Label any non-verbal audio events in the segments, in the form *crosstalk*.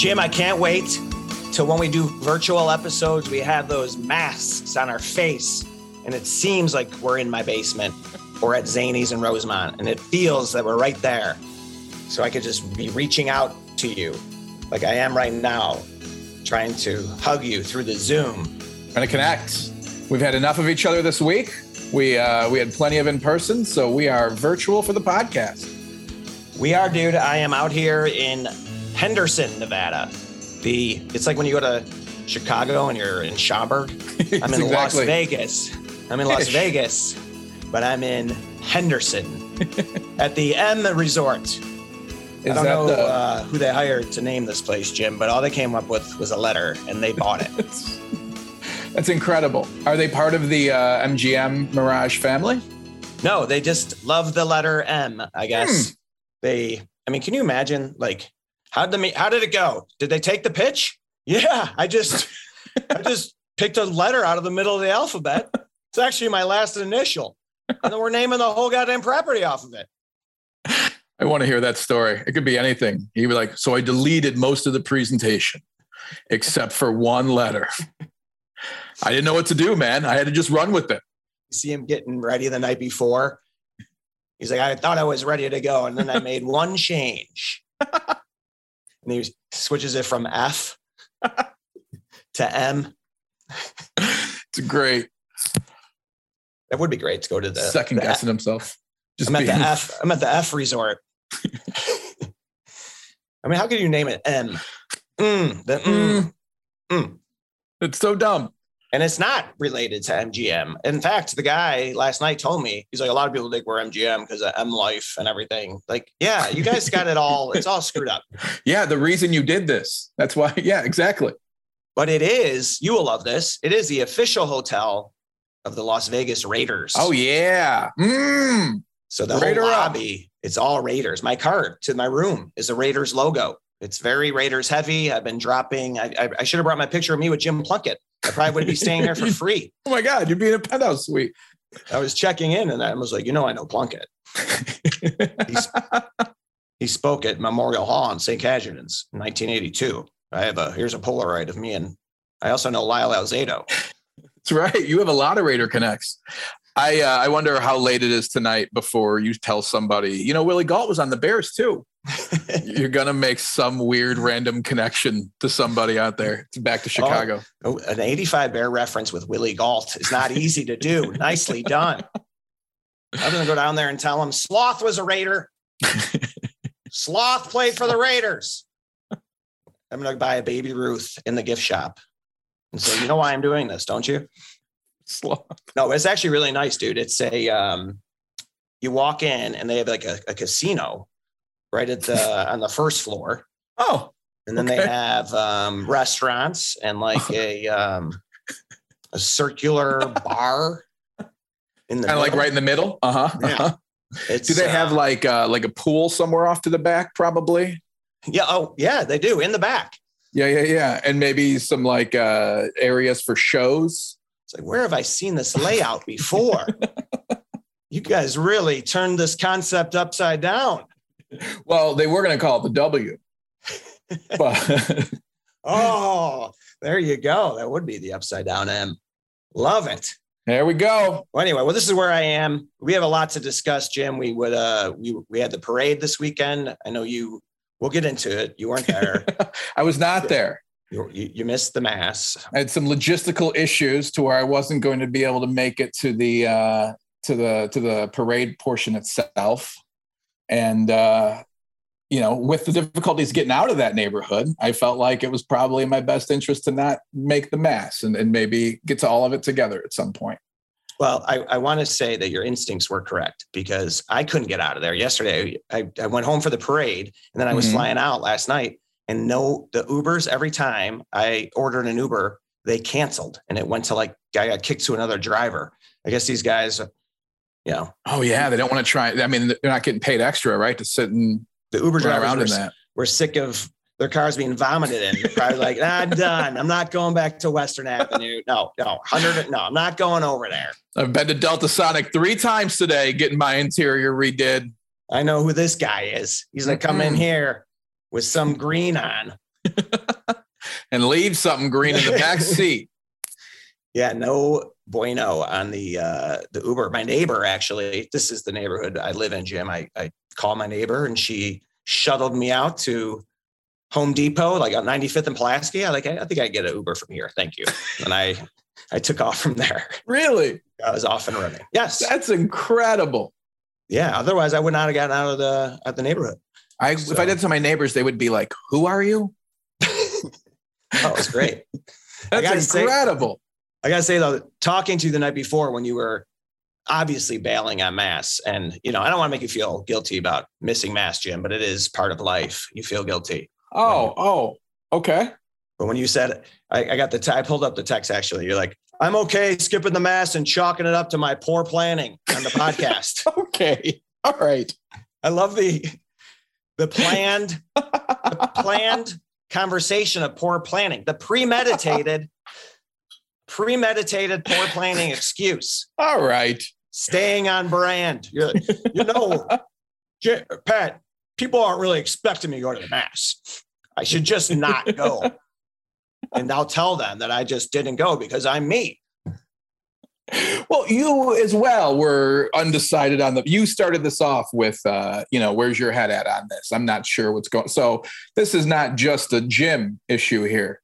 Jim, I can't wait till when we do virtual episodes, we have those masks on our face, and it seems like we're in my basement or at Zanies in Rosemont, and it feels that we're right there. So I could just be reaching out to you like I am right now, trying to hug you through the Zoom. Trying to connect. We've had enough of each other this week. We uh, we had plenty of in person, so we are virtual for the podcast. We are, dude. I am out here in Henderson, Nevada. The it's like when you go to Chicago and you're in Schaumburg. *laughs* I'm in Las Vegas. I'm in Las Ish. Vegas, but I'm in Henderson *laughs* at the M Resort. Is I don't know the? uh, who they hired to name this place, Jim, but all they came up with was a letter, and they bought it. *laughs* that's incredible. Are they part of the uh, MGM Mirage family? no, they just love the letter M. I guess they. I mean, can you imagine? Like, how did the how did it go? Did they take the pitch? Yeah, I just I just picked a letter out of the middle of the alphabet. It's actually my last initial, and then we're naming the whole goddamn property off of it. I want to hear that story. It could be anything. He was like, so I deleted most of the presentation except for one letter. I didn't know what to do, man. I had to just run with it. You see him getting ready the night before. He's like, I thought I was ready to go, and then I made one change. And he switches it from F *laughs* to M. It's great. That would be great to go to the Second the guessing himself. Just I'm at the F. I'm at the F resort. *laughs* I mean, how could you name it M? Mm, the mm. Mm. It's so dumb. And it's not related to MGM. In fact, the guy last night told me he's like a lot of people think we're MGM because of M Life and everything. Like, yeah, you guys got it all. It's all screwed up. *laughs* Yeah, the reason you did this. That's why. *laughs* Yeah, exactly. But it is. You will love this. It is the official hotel of the Las Vegas Raiders. Oh yeah. Mm. So the Raider whole up. lobby, it's all Raiders. My card to my room is a Raiders logo. It's very Raiders heavy. I've been dropping. I, I, I should have brought my picture of me with Jim Plunkett. I probably would be staying there for *laughs* free. Oh my God, you'd be in a penthouse suite. I was checking in and I was like, you know, I know Plunkett. He *laughs* spoke at Memorial Hall in St. Catherine's in 1982. I have a here's a Polaroid of me and I also know Lyle Alzado. That's right. You have a lot of Raider connects. I uh, I wonder how late it is tonight before you tell somebody. You know, Willie Gault was on the Bears too. *laughs* You're gonna make some weird random connection to somebody out there. It's back to Chicago. Oh, an 85 Bear reference with Willie Gault is not easy to do. *laughs* Nicely done. I'm going to go down there and tell him Sloth was a Raider. Sloth played for the Raiders. I'm going to buy a baby Ruth in the gift shop and say, you know why I'm doing this, don't you? No, it's actually really nice, dude. It's a, um, you walk in and they have like a, a casino right at the, *laughs* on the first floor. Oh, And then Okay. they have um, restaurants and like a um, a circular *laughs* bar in the kind of like right in the middle. Uh huh. Yeah. Uh-huh. It's, Do they have uh, like uh, like a pool somewhere off to the back? Probably. yeah? Oh, yeah, they do in the back. Yeah, yeah, yeah. And maybe some like uh, areas for shows. It's like where have I seen this layout before? *laughs* you guys really turned this concept upside down. Well, they were going to call it the W, but *laughs* Oh, there you go. That would be the upside down M. Love it. there we go. Well, anyway, well, this is where I am. We have a lot to discuss, Jim. We would uh we we had the parade this weekend. I know you we'll get into it. You weren't there. *laughs* I was not there. You, you, missed the mass. I had some logistical issues to where I wasn't going to be able to make it to the uh, to the to the parade portion itself, and uh, you know, with the difficulties getting out of that neighborhood, I felt like it was probably in my best interest to not make the mass and, and maybe get to all of it together at some point. Well, I, I want to say that your instincts were correct because I couldn't get out of there yesterday. I, I went home for the parade and then I was Mhm. flying out last night and no, the Ubers, every time I ordered an Uber, they canceled and it went to like, I got kicked to another driver. I guess these guys, you know, Oh yeah, they don't want to try. I mean, they're not getting paid extra, right, to sit and the Uber drivers around were, in that. were sick of their cars being vomited in. They're probably like, "Ah, I'm done. I'm not going back to Western Avenue. No, no, hundred. No, I'm not going over there. I've been to Delta Sonic three times today, getting my interior redid. I know who this guy is. He's gonna come in Mhm. here with some green on. *laughs* and leave something green in the back *laughs* seat. Yeah, no bueno on the uh, the Uber. My neighbor actually, this is the neighborhood I live in, Jim. I I call my neighbor and she shuttled me out to Home Depot, like on 95th and Pulaski. I like, I think I get an Uber from here. Thank you. And I I took off from there. Really? I was off and running. Yes. That's incredible. Yeah. Otherwise, I would not have gotten out of the at the neighborhood. I So- if I did to my neighbors, they would be like, "Who are you?" *laughs* Oh, that was great. That's say- incredible. I gotta say though, talking to you the night before when you were obviously bailing on mass, and you know, I don't want to make you feel guilty about missing mass, Jim, but it is part of life. You feel guilty. oh, oh, okay. But when you said, I, I got the, t- I pulled up the text actually. You're like, I'm okay skipping the mass and chalking it up to my poor planning on the *laughs* podcast. Okay. All right. I love the the planned the planned conversation of poor planning, the premeditated premeditated poor planning excuse. All right. Staying on brand. You're, you know, Pat, people aren't really expecting me to go to the mass. I should just not go. And I'll tell them that I just didn't go because I'm me. Well, you as well were undecided on the. You started this off with, uh, you know, where's your head at on this? I'm not sure what's going. So this is not just a Jim issue here.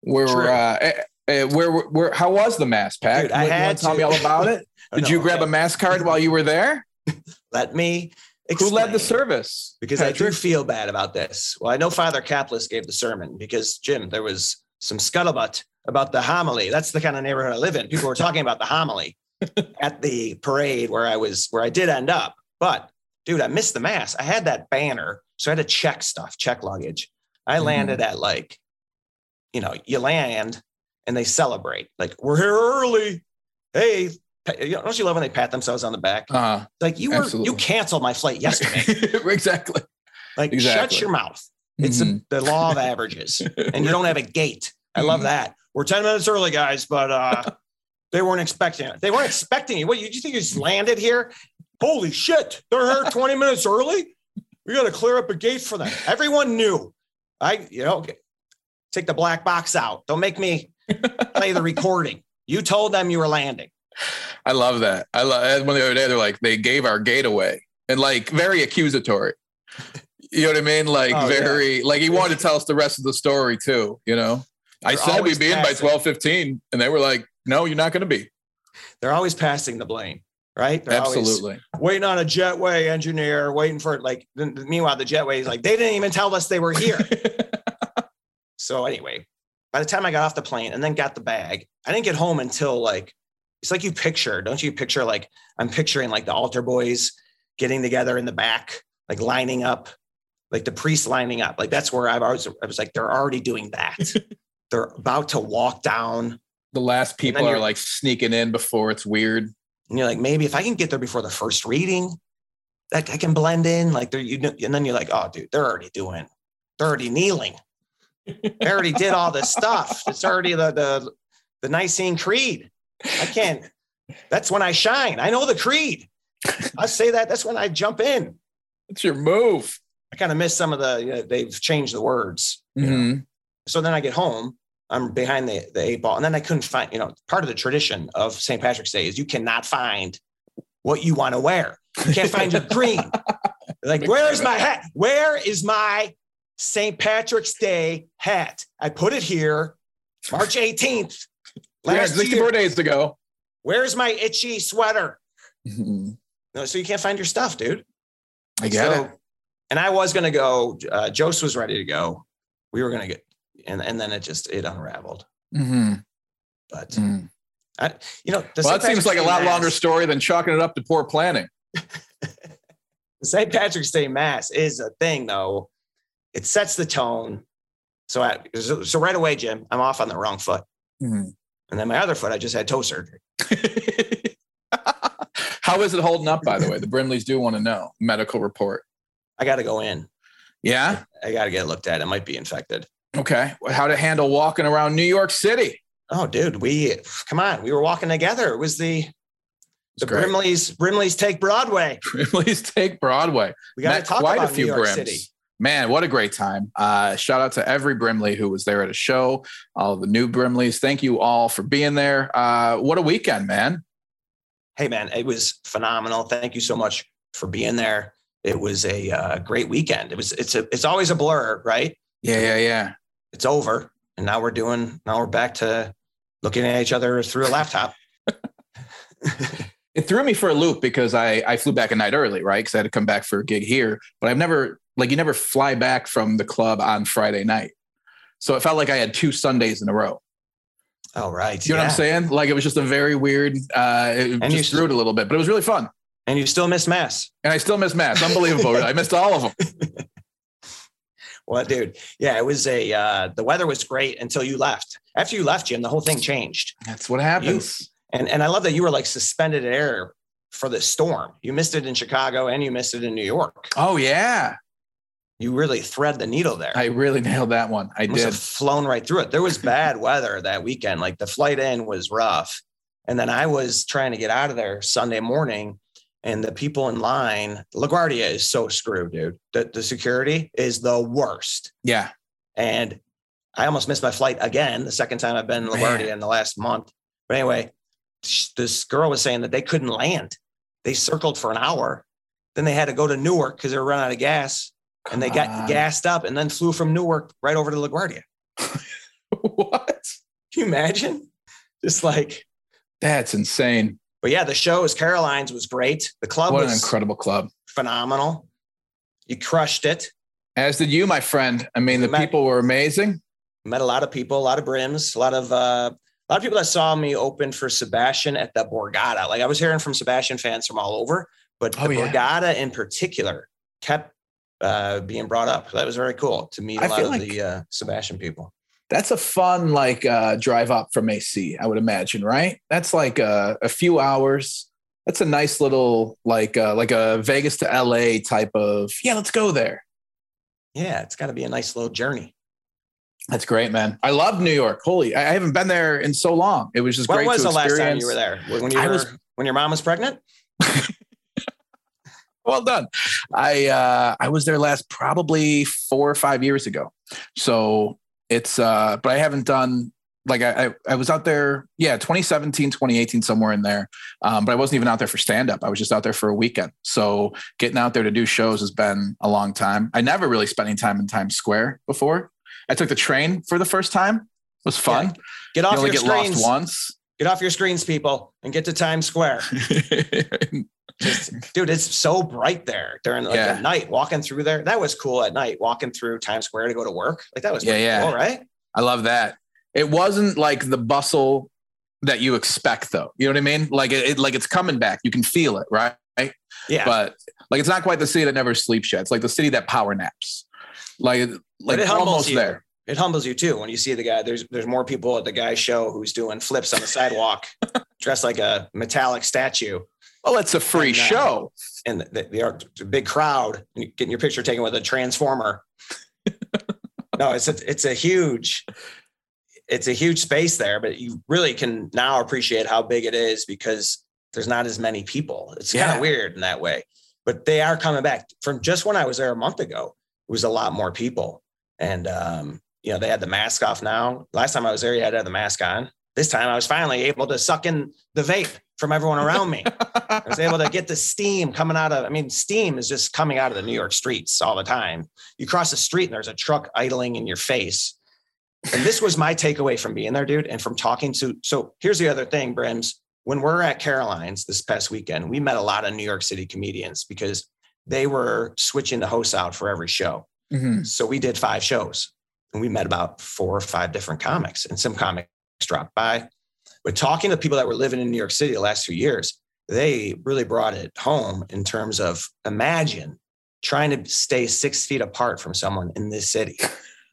Where, uh, eh, eh, where, where, how was the mass Pat? Dude, I You had tell me all about it. *laughs* Oh, Did no, you grab okay. a mass card while you were there? Let me Who led the service? because I do feel bad about this. Well, I know Father Kaplis gave the sermon because Jim, there was some scuttlebutt about the homily. That's the kind of neighborhood I live in. People were talking about the homily *laughs* at the parade where I was, where I did end up. But dude, I missed the mass. I had that banner, so I had to check stuff, check luggage. I Mhm. landed at like, you know, you land and they celebrate. Like we're here early. Hey, you know, don't you love when they pat themselves on the back? Uh, Like you were, Absolutely. you canceled my flight yesterday. *laughs* exactly. Like Exactly. shut your mouth. It's Mhm. a, the law of averages, and you don't have a gate. I love Mhm. that. We're ten minutes early, guys, but uh, *laughs* they weren't expecting it. They weren't expecting you. What you, you think you just landed here? Holy shit! They're here twenty *laughs* minutes early. We got to clear up a gate for them. Everyone knew. I, you know, take the black box out. Don't make me *laughs* play the recording. You told them you were landing. I love that. I love one the other day. They're like, they gave our gate away, and like very accusatory. You know what I mean? Like Oh, yeah. very like he wanted to tell us the rest of the story too. You know, I said we'd be in by twelve fifteen, and they were like, "No, you're not going to be." They're always passing the blame, right? They're Absolutely. waiting on a jetway engineer, waiting for it. Like, meanwhile, the jetway is like, they didn't even tell us they were here. *laughs* so, anyway, by the time I got off the plane and then got the bag, I didn't get home until like, it's like you picture, don't you picture like, I'm picturing like the altar boys getting together in the back, like lining up, like the priests lining up. Like, that's where I've always, I was like, they're already doing that. *laughs* they're about to walk down. the last people are like sneaking in before it's weird. And you're like, maybe if I can get there before the first reading, that I can blend in. Like there, you know, and then you're like, oh, dude, they're already doing, they're already kneeling. They already did all this stuff. It's already the the the Nicene Creed. I can't. That's when I shine. I know the creed. I say that. That's when I jump in. It's your move. I kind of miss some of the. You know, they've changed the words. Mhm. So then I get home. I'm behind the, the eight ball. And then I couldn't find, you know, part of the tradition of St. Patrick's Day is you cannot find what you want to wear. You can't find your green. *laughs* Like, where is my hat? Where is my St. Patrick's Day hat? I put it here March 18th. *laughs* Yeah, Last 64 year. days ago. Where's my itchy sweater? Mhm. No, so you can't find your stuff, dude. I get So- it. And I was going to go. Uh, Jose was ready to go. We were going to get, and, and then it just, it unraveled. Mhm. But, Mhm. I, you know, the Well, that seems like a lot Mass- longer story than chalking it up to poor planning. *laughs* The St. Patrick's Day Mass is a thing, though. It sets the tone. So, I, so, so right away, Jim, I'm off on the wrong foot, Mhm. and then my other foot, I just had toe surgery. *laughs* How is it holding up, by the way? The Brimleys do want to know. Medical report. I got to go in. Yeah. I got to get it looked at. It might be infected. Okay. How to handle walking around New York City? Oh, dude, we come on. We were walking together. It was the It's the great. Brimleys. Brimleys take Broadway. *laughs* Brimleys take Broadway. We got to talk quite about a few New York Brims. City. man, what a great time. Uh, shout out to every Brimley who was there at a show, all the new Brimleys. Thank you all for being there. Uh, what a weekend, man. Hey, man, it was phenomenal. Thank you so much for being there. It was a uh, great weekend. It was, it's a, it's always a blur, right? Yeah, yeah, yeah. It's over. And now we're doing, now we're back to looking at each other through a laptop. *laughs* it threw me for a loop because I, I flew back a night early, right? Because I had to come back for a gig here. But I've never like you never fly back from the club on Friday night. So it felt like I had two Sundays in a row. Oh, right. You know yeah. what I'm saying? Like it was just a very weird, uh, it and just threw it a little bit, but it was really fun. And you still miss mass. And I still miss mass. Unbelievable. I missed all of them. *laughs* well, dude, yeah, it was a, uh, the weather was great until you left. After you left, Jim, the whole thing changed. That's what happens. You, and, and I love that you were like suspended air for the storm. You missed it in Chicago and you missed it in New York. Oh, yeah you really thread the needle there. I really nailed that one. I did. Have flown right through it. There was bad *laughs* weather that weekend. Like the flight in was rough. And then I was trying to get out of there Sunday morning. And the people in line, LaGuardia is so screwed, dude. The, the security is the worst. Yeah. And I almost missed my flight again, the second time I've been in LaGuardia Man. in the last month. But anyway, this girl was saying that they couldn't land. They circled for an hour. Then they had to go to Newark because they were running out of gas and they got gassed up and then flew from Newark right over to LaGuardia. *laughs* what? Can you imagine? Just like that's insane. But yeah, the show is Caroline's was great. The club what was an incredible club. Phenomenal. You crushed it. As did you, my friend. I mean, the met, people were amazing. Met a lot of people, a lot of brims, a lot of uh, a lot of people that saw me open for Sebastian at the Borgata. Like I was hearing from Sebastian fans from all over, but the oh, yeah. Borgata in particular kept uh, being brought up. That was very cool to meet a I lot of like the uh, Sebastian people. That's a fun like uh, drive up from AC, I would imagine, right? That's like a, a few hours. That's a nice little like uh, like a Vegas to LA type of yeah. Let's go there. Yeah, it's got to be a nice little journey. That's great, man. I love New York. Holy, I haven't been there in so long. It was just when great. When was the last time you were there? When you were, was, when your mom was pregnant? *laughs* well done. I uh, I was there last probably four or five years ago. So it's uh, but I haven't done like I, I was out there, yeah, 2017, 2018, somewhere in there. Um, but I wasn't even out there for stand up. I was just out there for a weekend. So getting out there to do shows has been a long time. I never really spent any time in Times Square before. I took the train for the first time. It was fun. Yeah. Get off you your get screens. once. Get off your screens, people, and get to Times Square. *laughs* Just, dude, it's so bright there during like yeah. the night walking through there. That was cool at night walking through Times Square to go to work. Like that was yeah, yeah. cool, right? I love that. It wasn't like the bustle that you expect though. You know what I mean? Like it, it like it's coming back. You can feel it, right? Yeah. But like it's not quite the city that never sleeps yet. It's like the city that power naps. Like like almost you. there. It humbles you too when you see the guy. There's there's more people at the guy's show who's doing flips on the sidewalk, *laughs* dressed like a metallic statue well, it's a free and, uh, show. And the, the, the, big crowd, getting your picture taken with a transformer. *laughs* no, it's a, it's a huge, it's a huge space there, but you really can now appreciate how big it is because there's not as many people. It's yeah. kind of weird in that way, but they are coming back from just when I was there a month ago, it was a lot more people. And, um, you know, they had the mask off now. Last time I was there, you had to have the mask on. This time I was finally able to suck in the vape from everyone around me. *laughs* I was able to get the steam coming out of, I mean, steam is just coming out of the New York streets all the time. You cross the street and there's a truck idling in your face. And this was my takeaway from being there, dude, and from talking to. So here's the other thing, Brims. When we're at Caroline's this past weekend, we met a lot of New York City comedians because they were switching the hosts out for every show. Mm-hmm. So we did five shows and we met about four or five different comics, and some comics dropped by. But talking to people that were living in New York City the last few years, they really brought it home in terms of imagine trying to stay six feet apart from someone in this city. *laughs*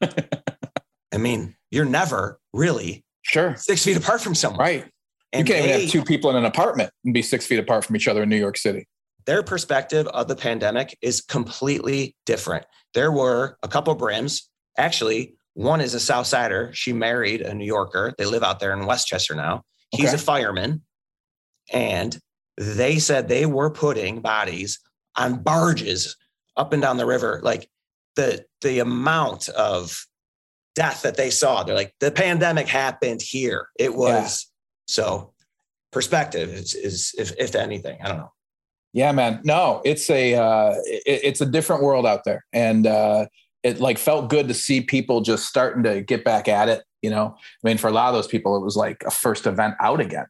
I mean, you're never really sure six feet apart from someone. Right. And you can't they, even have two people in an apartment and be six feet apart from each other in New York City. Their perspective of the pandemic is completely different. There were a couple of brims, actually, one is a South Sider. She married a New Yorker. They live out there in Westchester now. He's okay. a fireman. And they said they were putting bodies on barges up and down the river. Like the the amount of death that they saw. They're like, the pandemic happened here. It was so perspective is, is if, if anything, I don't know. Yeah, man. No, it's a uh, it, it's a different world out there, and uh, it like felt good to see people just starting to get back at it. You know, I mean, for a lot of those people, it was like a first event out again,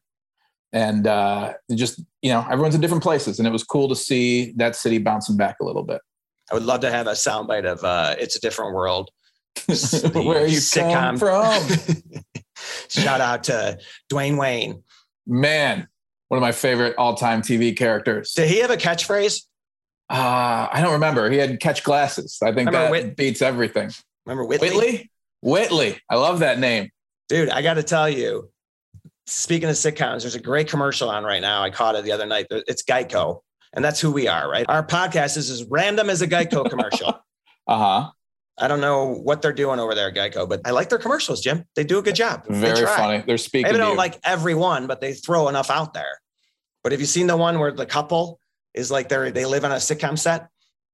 and uh, just you know, everyone's in different places, and it was cool to see that city bouncing back a little bit. I would love to have a soundbite of uh, "It's a Different World." *laughs* Where are you sitcom. from? *laughs* Shout out to Dwayne Wayne. Man, one of my favorite all-time TV characters. Did he have a catchphrase? Uh, I don't remember. He had catch glasses. I think remember that Whit- beats everything. Remember Whitley? Whitley? Whitley. I love that name. Dude, I got to tell you, speaking of sitcoms, there's a great commercial on right now. I caught it the other night. It's Geico. And that's who we are, right? Our podcast is as random as a Geico *laughs* commercial. uh huh. I don't know what they're doing over there at Geico, but I like their commercials, Jim. They do a good job. Very they funny. They're speaking. Maybe don't like every one, but they throw enough out there. But have you seen the one where the couple is like they're they live on a sitcom set?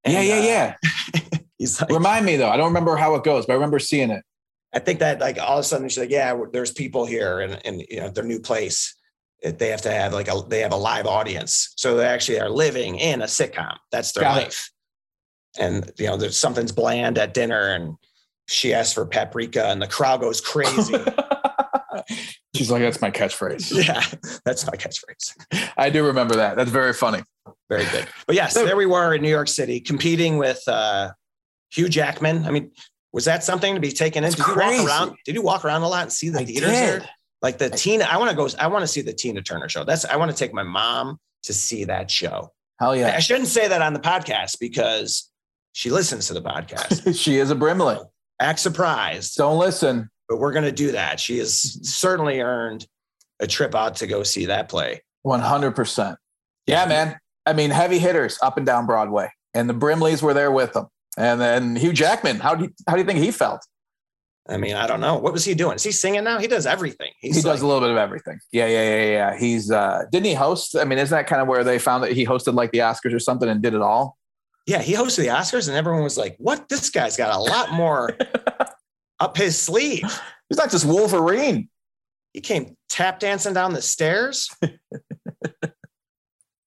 And, yeah, yeah, yeah. *laughs* Uh, he's like, remind me though. I don't remember how it goes, but I remember seeing it. I think that like all of a sudden she's like, yeah, there's people here, and and you know their new place. They have to have like a they have a live audience, so they actually are living in a sitcom. That's their Got life. It. And you know, there's something's bland at dinner, and she asks for paprika, and the crowd goes crazy. *laughs* She's like, that's my catchphrase. Yeah, that's my catchphrase. I do remember that. That's very funny. Very good. But yes, there we were in New York City competing with uh, Hugh Jackman. I mean, was that something to be taken in? Did you walk around? Did you walk around a lot and see the I theaters did. there? Like the Tina, I want to go. I want to see the Tina Turner show. That's I want to take my mom to see that show. Hell yeah! I shouldn't say that on the podcast because she listens to the podcast. *laughs* she is a Brimley. Act surprised. Don't listen but we're going to do that. She has certainly earned a trip out to go see that play. 100%. Yeah, man. I mean, heavy hitters up and down Broadway, and the Brimleys were there with them. And then Hugh Jackman, how do you, how do you think he felt? I mean, I don't know. What was he doing? Is he singing now? He does everything. He's he like, does a little bit of everything. Yeah, yeah, yeah, yeah. He's uh didn't he host? I mean, isn't that kind of where they found that he hosted like the Oscars or something and did it all? Yeah, he hosted the Oscars and everyone was like, "What? This guy's got a lot more *laughs* up his sleeve. He's not just Wolverine. He came tap dancing down the stairs. *laughs*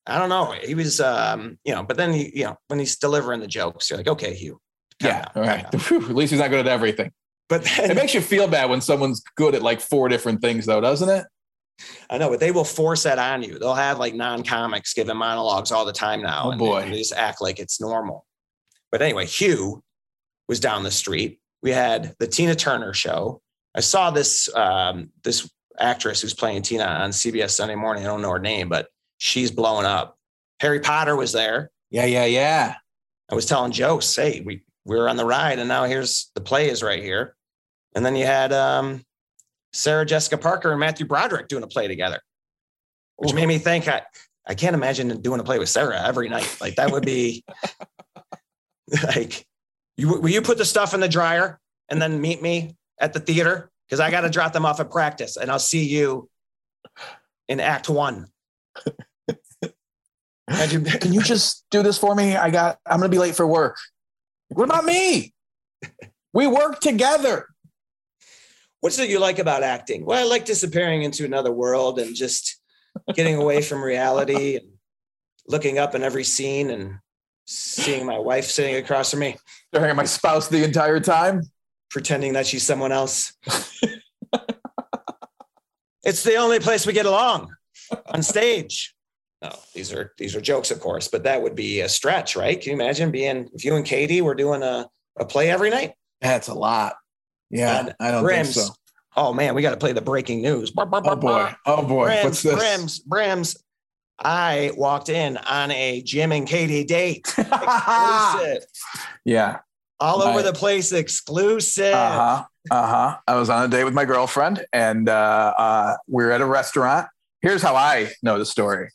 I don't know. He was, um, you know, but then he, you know, when he's delivering the jokes, you're like, okay, Hugh. Yeah, all right. Whew, *laughs* at least he's not good at everything. But then, it makes you feel bad when someone's good at like four different things, though, doesn't it? I know, but they will force that on you. They'll have like non-comics giving monologues all the time now, oh, boy. they just act like it's normal. But anyway, Hugh was down the street we had the Tina Turner show. I saw this um, this actress who's playing Tina on CBS Sunday Morning. I don't know her name, but she's blowing up. Harry Potter was there. Yeah, yeah, yeah. I was telling jokes. Hey, we we were on the ride, and now here's the play is right here. And then you had um, Sarah Jessica Parker and Matthew Broderick doing a play together, which Ooh. made me think I I can't imagine doing a play with Sarah every night. Like that would be *laughs* like you, will you put the stuff in the dryer and then meet me at the theater? Because I got to drop them off at practice and I'll see you in act one. Can you just do this for me? I got, I'm going to be late for work. What about me? We work together. What's it you like about acting? Well, I like disappearing into another world and just getting away from reality and looking up in every scene and seeing my wife sitting across from me. Staring at my spouse the entire time. Pretending that she's someone else. *laughs* it's the only place we get along on stage. No, these are these are jokes, of course, but that would be a stretch, right? Can you imagine being if you and Katie were doing a, a play every night? That's a lot. Yeah, and I don't Brims, think so. Oh man, we got to play the breaking news. Oh boy! Oh boy! Brims, What's this? Brims, Brims. I walked in on a Jim and Katie date. *laughs* exclusive. Yeah. All over the place, exclusive. Uh huh. Uh huh. I was on a date with my girlfriend and uh, uh, we were at a restaurant. Here's how I know the story.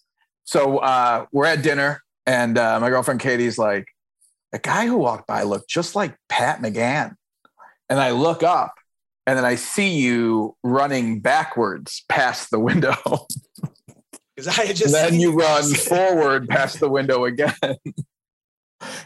So uh, we're at dinner and uh, my girlfriend Katie's like, a guy who walked by looked just like Pat McGann. And I look up and then I see you running backwards past the window. *laughs* Because I just then you run *laughs* forward past the window again. *laughs*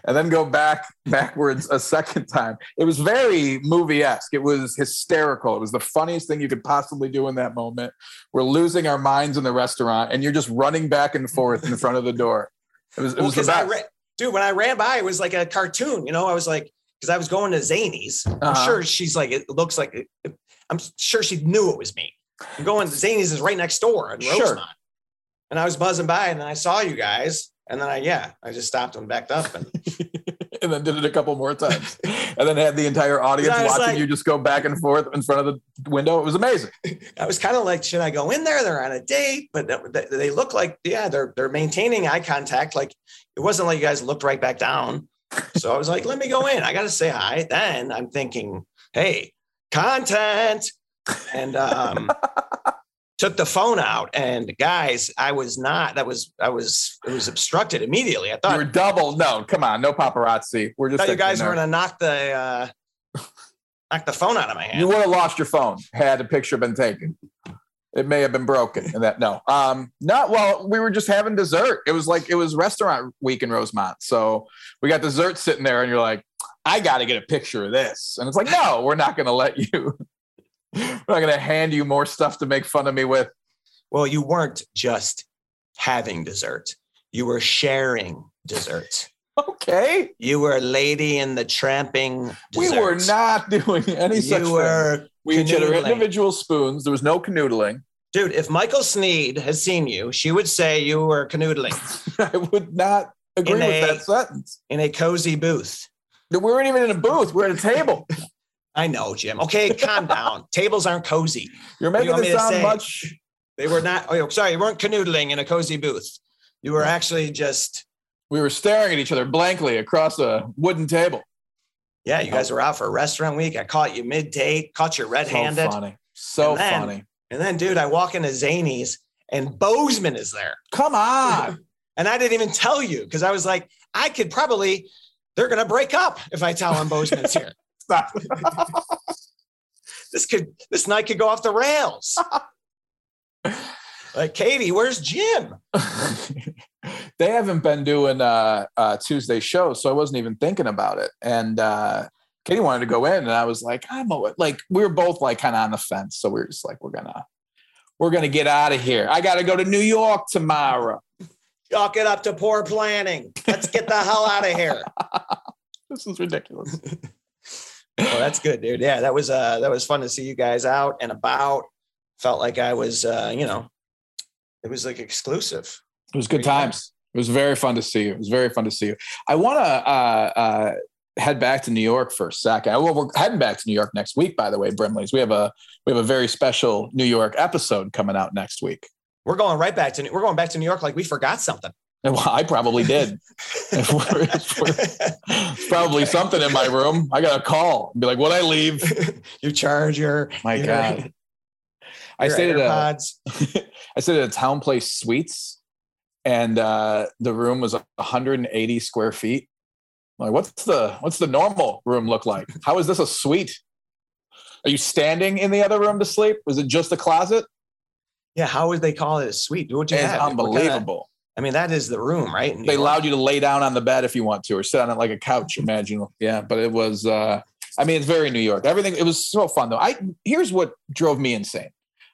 and then go back backwards a second time. It was very movie esque. It was hysterical. It was the funniest thing you could possibly do in that moment. We're losing our minds in the restaurant, and you're just running back and forth in front of the door. It was, it Well, was the best. ra- dude, when I ran by, it was like a cartoon. You know, I was like, because I was going to Zanies. I'm Uh-huh. sure she's like, it looks like, it, I'm sure she knew it was me. I'm going to Zanies is right next door in Sure. And I was buzzing by and then I saw you guys. And then I, yeah, I just stopped and backed up. And *laughs* and then did it a couple more times, and then had the entire audience *laughs* watching like- you just go back and forth in front of the window. It was amazing. *laughs* I was kind of like, should I go in there? They're on a date, but they- they look like, yeah, they're they're maintaining eye contact. Like it wasn't like you guys looked right back down. So I was like, let me go in. I got to say hi. Then I'm thinking, hey, content, and um, took the phone out. And guys, I was not. That was I was it was obstructed immediately. I thought You thought, were double. No, come on, no paparazzi. We're just you guys were gonna knock the uh, knock the phone out of my hand. You would have lost your phone had a picture been taken. It may have been broken. And that no, um, not well. We were just having dessert. It was like it was restaurant week in Rosemont, so we got dessert sitting there, and you're like, I got to get a picture of this, and it's like, no, we're not going to let you. *laughs* we're not going to hand you more stuff to make fun of me with. Well, you weren't just having dessert. You were sharing dessert. Okay, You were a lady in the tramping. we were not *laughs* doing any such You thing. were, We each individual spoons. There was no canoodling. dude. If Michael Sneed has seen you, she would say you were canoodling *laughs* I would not agree In with a- that sentence. in a cozy booth. We weren't even in a booth. We're at a table. I know, Jim. Okay, calm down. *laughs* Tables aren't cozy. You're making want it sound much. They were not. Oh, sorry, you weren't canoodling in a cozy booth. You were actually just. We were staring at each other blankly across a wooden table. Yeah, you guys oh. were out for a restaurant week. I caught you mid date. Caught you red handed. So funny. So And then- funny. And then, dude, I walk into Zanies and Bozeman is there. Come on. *laughs* And I didn't even tell you because I was like, I could probably, they're going to break up if I tell them Bozeman's *laughs* here. Stop. This could, this night could go off the rails. *laughs* Like, Katie, where's Jim? *laughs* they haven't been doing uh, uh, Tuesday shows, so I wasn't even thinking about it. And uh, Katie wanted to go in, and I was like, I'm a- like, we were both like kind of on the fence, so we are just like, we're gonna, we're gonna get out of here. I got to go to New York tomorrow. Chalk it up to poor planning. Let's get the hell out of here. *laughs* This is ridiculous. Well, that's good, dude. Yeah, that was uh that was fun to see you guys out and about. Felt like I was uh, you know, it was like exclusive. It was good times. It was very fun to see you. It was very fun to see you. I want to uh, uh, head back to New York for a second. Well, we're heading back to New York next week, by the way, Brimleys. We have a we have a very special New York episode coming out next week. We're going right back to we're going back to New York like we forgot something. *laughs* Well, I probably did. If we're- if we're- probably something in my room. I got a call. Be like, "What I leave?" *laughs* your charger. My your- God. *laughs* I stayed at a AirPods. I stayed at a TownePlace Suites, and uh, the room was 180 square feet. I'm like, what's the what's the normal room look like? How is this a suite? Are you standing in the other room to sleep? Was it just a closet? Yeah, how would they call it a suite? What'd you It's have? What unbelievable. I mean, that is the room, right? They allowed you to lay down on the bed if you want to, or sit on it like a couch. Imagine, yeah. But it was, uh, I mean, it's very New York. Everything. It was so fun though. I here's what drove me insane.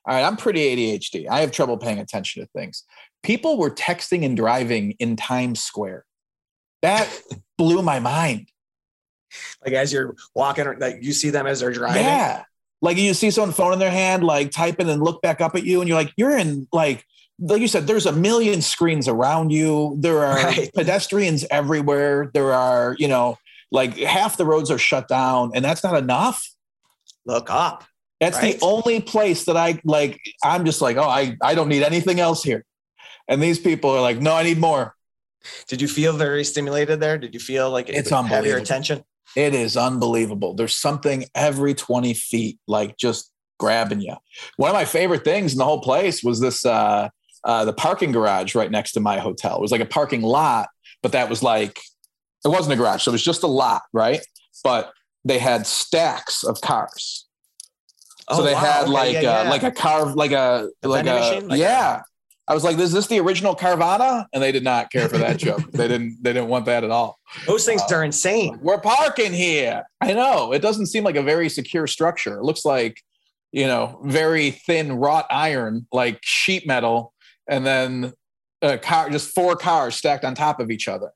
All right, I'm pretty ADHD. I have trouble paying attention to things. People were texting and driving in Times Square. That *laughs* blew my mind. like as you're walking, like you see them as they're driving. Yeah. Like you see someone phone in their hand, like typing and look back up at you, and you're like, you're in like, like you said, there's a million screens around you. There are Right. *laughs* pedestrians everywhere. There are, you know, like half the roads are shut down, and that's not enough. Look up. That's Right. the only place that I like. I'm just like, oh, I, I don't need anything else here. And these people are like, no, I need more. Did you feel very stimulated there? Did you feel like it It's have your unbelievable. attention? It is unbelievable. There's something every 20 feet, like just grabbing you. One of my favorite things in the whole place was this uh, uh, the parking garage right next to my hotel. It was like a parking lot, but that was like, it wasn't a garage. So it was just a lot, right? But they had stacks of cars. So Oh, they wow. had Okay, like yeah, uh, yeah. like a car, like a A like a? Like yeah, I was like, "Is this the original Carvana?" And they did not care for that joke. *laughs* They didn't. They didn't want that at all. Those things Uh, are insane. We're parking here. I know it doesn't seem like a very secure structure. It looks like, you know, very thin wrought iron, like sheet metal, and then a car, just four cars stacked on top of each other.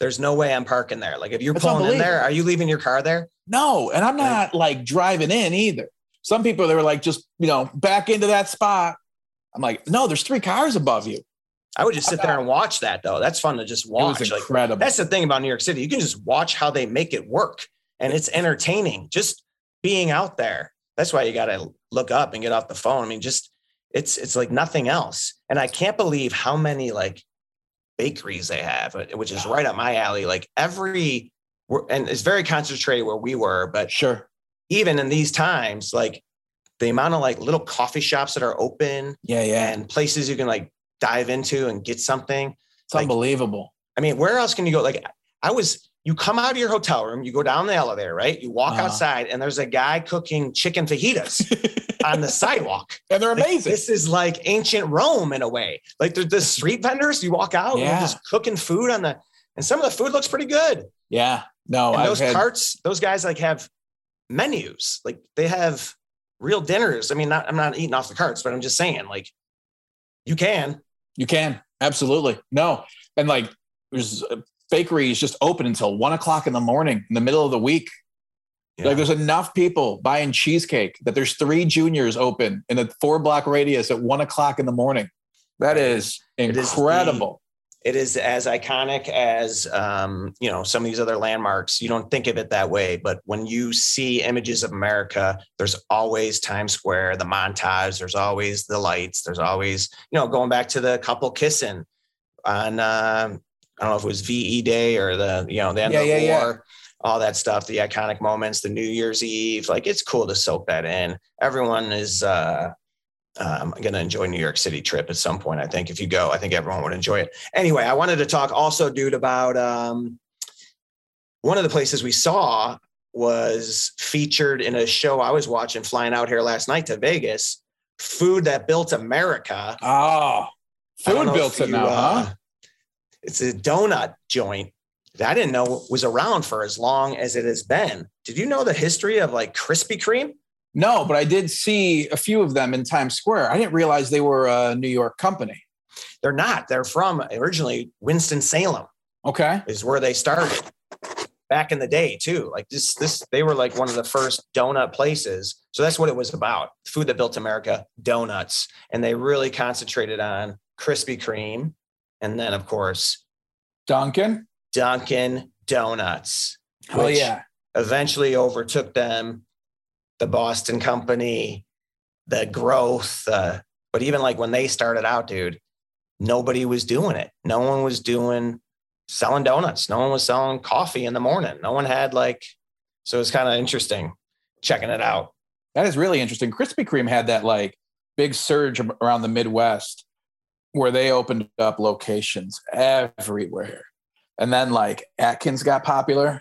There's no way I'm parking there. Like if you're That's pulling in there, are you leaving your car there? No, and I'm not like driving in either. Some people they were like, just you know, back into that spot. I'm like, no, there's three cars above you. I would just sit there and *laughs* watch that though. That's fun to just It watch. was Like incredible. that's the thing about New York City. You can just watch how they make it work and it's entertaining just being out there. That's why you got to look up and get off the phone. I mean, just it's it's like nothing else. And I can't believe how many like bakeries they have, uh, which is right up my alley. Like every and it's very concentrated where we were, but sure. even in these times, like the amount of like little coffee shops that are open Yeah, yeah. and places you can like dive into and get something. It's like- unbelievable. I mean, where else can you go? Like, I was, you come out of your hotel room, you go down the elevator, right? You walk Uh-huh. outside, and there's a guy cooking chicken fajitas *laughs* on the sidewalk. and they're Like, amazing. this is like ancient Rome in a way. Like, there's the street vendors, you walk out, and Yeah. they're just cooking food on the, and some of the food looks pretty good. yeah. No, and I've those had, carts, those guys like have menus, like they have real dinners. I mean, not, I'm not eating off the carts, but I'm just saying, like, you can. You can absolutely no, and like there's uh, is just open until one o'clock in the morning in the middle of the week. Like there's enough people buying cheesecake that there's three Junior's open in a four block radius at one o'clock in the morning. That is It is the- incredible. it is as iconic as um, you know some of these other landmarks. You don't think of it that way, but when you see images of America, there's always Times Square, the montage. There's always the lights. There's always you know going back to the couple kissing on um, I don't know if it was VE Day or the you know the end Yeah, of the yeah, yeah. war. All that stuff, the iconic moments, the New Year's Eve, like it's cool to soak that in. Everyone is uh, um, going to enjoy New York City trip at some point. I think if you go, I think everyone would enjoy it. Anyway, I wanted to talk also, dude, about um, one of the places we saw was featured in a show I was watching flying out here last night to Vegas. Food that built America. Oh, food built it you, now, uh, huh? It's a donut joint that I didn't know was around for as long as it has been. Did you know the history of like Krispy Kreme? No, but I did see a few of them in Times Square. I didn't realize they were a New York company. They're not. They're from originally Winston Salem. Okay. is where they started back in the day too. Like this, this they were like one of the first donut places. So that's what it was about. Food that built America, donuts, and they really concentrated on Krispy Kreme, and then of course Duncan. Dunkin' Donuts. Oh yeah. Eventually overtook them, the Boston Company, the growth. Uh, but even like when they started out, dude, nobody was doing it. No one was doing selling donuts. No one was selling coffee in the morning. No one had like, so it's kind of interesting checking it out. That is really interesting. Krispy Kreme had that like big surge around the Midwest where they opened up locations everywhere. And then like Atkins got popular.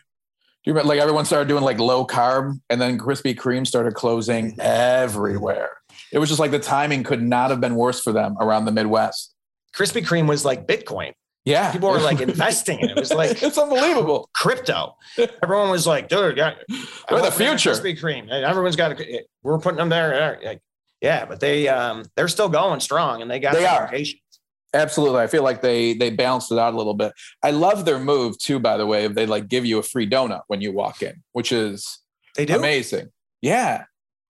Do you remember like everyone started doing like low carb and then Krispy Kreme started closing everywhere. It was just like the timing could not have been worse for them around the Midwest. Krispy Kreme was like Bitcoin. Yeah. People were like *laughs* investing in it. It was like it's unbelievable. crypto. Everyone was like, dude, yeah, They're the want to get future. Krispy Kreme. Everyone's got a, we're putting them there. there. Like, yeah, but they um they're still going strong and they got They are. Absolutely. I feel like they they balanced it out a little bit. I love their move too, by the way. if They like give you a free donut when you walk in, which is They do. amazing. Yeah.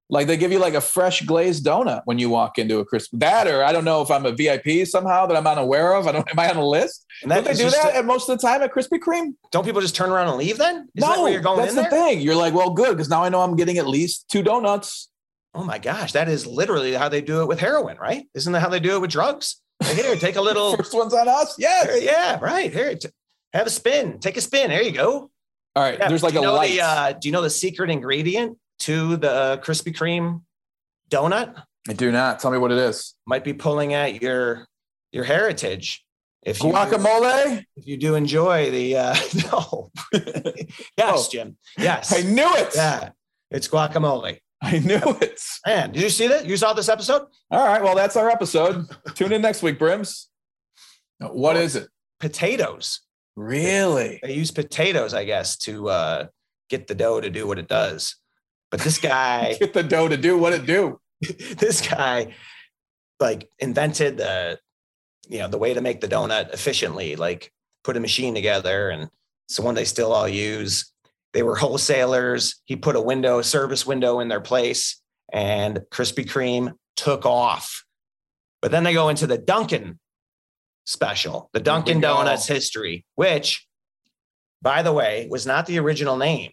Like they give you like a fresh glazed donut when you walk into a crisp that or I don't know if I'm a VIP somehow that I'm unaware of. I don't am I on a list? And Don't they do that a- at most of the time at Krispy Kreme? don't people just turn around and leave then? Is that no, where you're going that's the there? thing. You're like, well, good, because now I know I'm getting at least two donuts. Oh my gosh, that is literally how they do it with heroin, right? Isn't that how they do it with drugs? Like, here, take a *laughs* little. First one's on us. Here, Yes. yeah, right. Here, t- have a spin. Take a spin. There you go. All right. Yeah, There's like do a light. The, uh, do you know the secret ingredient to the uh, Krispy Kreme donut? I do not. Tell me what it is. Might be pulling at your your heritage. If you do- Guacamole? if you do enjoy the uh, *laughs* no, *laughs* yes, Oh. Jim. Yes, I knew it. yeah, it's guacamole. I knew it. Man, did you see that? You saw this episode? All right. Well, that's our episode. Tune in next week, Brims. What is it? Potatoes. Really? They use potatoes, I guess, to uh, get the dough to do what it does. But this guy, *laughs* Get the dough to do what it do. *laughs* this guy, like invented the, you know, the way to make the donut efficiently. Like put a machine together, and it's the one they still all use. They were wholesalers. He put a window, service window in their place, and Krispy Kreme took off. But then they go into the Dunkin' special, the Dunkin' Donuts history, which, by the way, was not the original name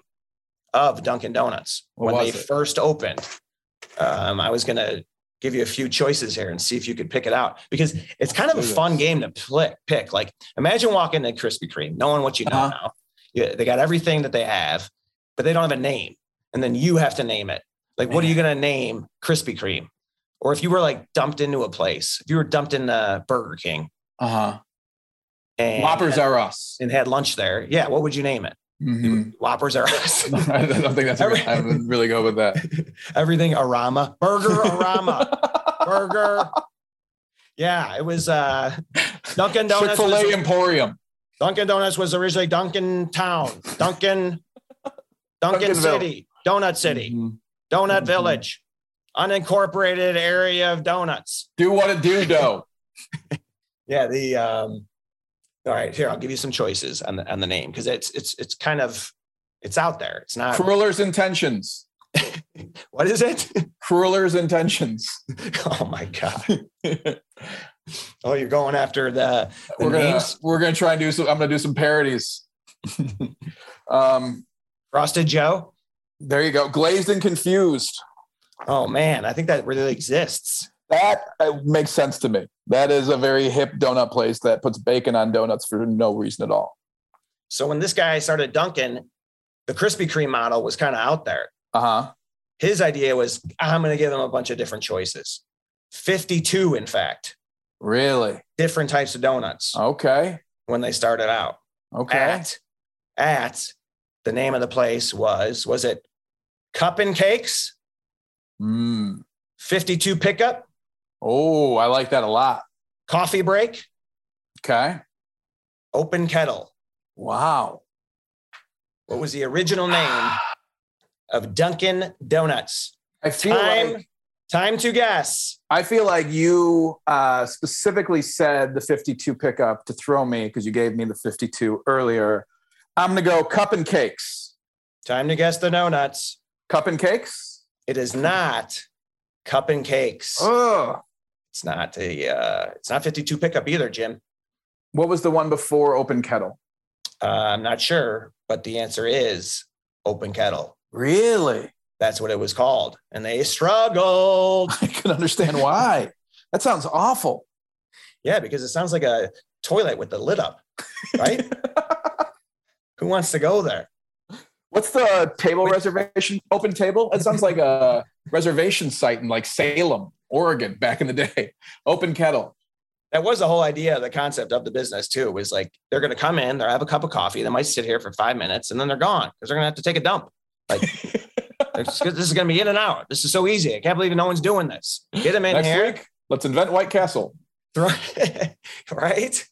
of Dunkin' Donuts What when they it? first opened. Um, I was going to give you a few choices here and see if you could pick it out because it's kind of a fun game to pl- pick. Like, imagine walking to Krispy Kreme, knowing what you know Uh-huh. now. Yeah, they got everything that they have, but they don't have a name, and then you have to name it. Like, what are you going to name Krispy Kreme? Or if you were like dumped into a place, if you were dumped in uh, Burger King Uh huh. and Whoppers are us. and had lunch there, yeah, what would you name it? Mhm. *laughs* Whoppers are us. *laughs* I don't think that's. A, I would really go with that. *laughs* Everything Arama, Burger Arama, Burger. Yeah, it was uh, Dunkin' Chick Donuts. Fil Was, A Emporium. Dunkin' Donuts was originally Dunkin' Town, Dunkin', Dunkin'. City, Donut City, Mhm. Donut Mhm. Village, unincorporated area of donuts. Do what it do, dough. *laughs* Yeah, the um, all right, here I'll give you some choices on the on the name because it's it's it's kind of it's out there. It's not Crueller's intentions. *laughs* what is it? Crueller's intentions. *laughs* oh my god. Oh, you're going after the, the we're gonna names? we're gonna try and do some. I'm gonna do some parodies. *laughs* um, Frosted Joe. there you go. Glazed and confused. Oh man, I think that really exists. That uh, makes sense to me. That is a very hip donut place that puts bacon on donuts for no reason at all. So when this guy started Dunkin', the Krispy Kreme model was kind of out there. Uh huh. His idea was I'm going to give them a bunch of different choices. 52, in fact, Really? different types of donuts Okay. when they started out. Okay. At, at the name of the place was, was it Cup and Cakes, Mm. 52 Pickup, Oh, I like that a lot. Coffee Break, Okay. Open Kettle. Wow. What was the original name of Dunkin' Donuts? I feel Time, like time to guess. I feel like you uh, specifically said the 52 pickup to throw me because you gave me the 52 earlier. I'm gonna go cup and cakes. Time to guess the donuts. Cup and cakes. It is not Cup and Cakes. Oh, It's not a. Uh, it's not 52 pickup either, Jim. what was the one before open kettle? Uh, I'm not sure, but the answer is Open Kettle. Really? That's what it was called, and they struggled. *laughs* I can understand why. That sounds awful. yeah, because it sounds like a toilet with the lid up, right? *laughs* Who wants to go there? What's the table reservation? Open table? It sounds like a reservation site in like Salem, Oregon, back in the day. Open kettle. That was the whole idea, the concept of the business too. Was like they're going to come in, they'll have a cup of coffee, they might sit here for five minutes, and then they're gone because they're going to have to take a dump. Like *laughs* this is going to be in and out. This is so easy. I can't believe no one's doing this. Get them in Next here, week, let's invent White Castle. *laughs* right?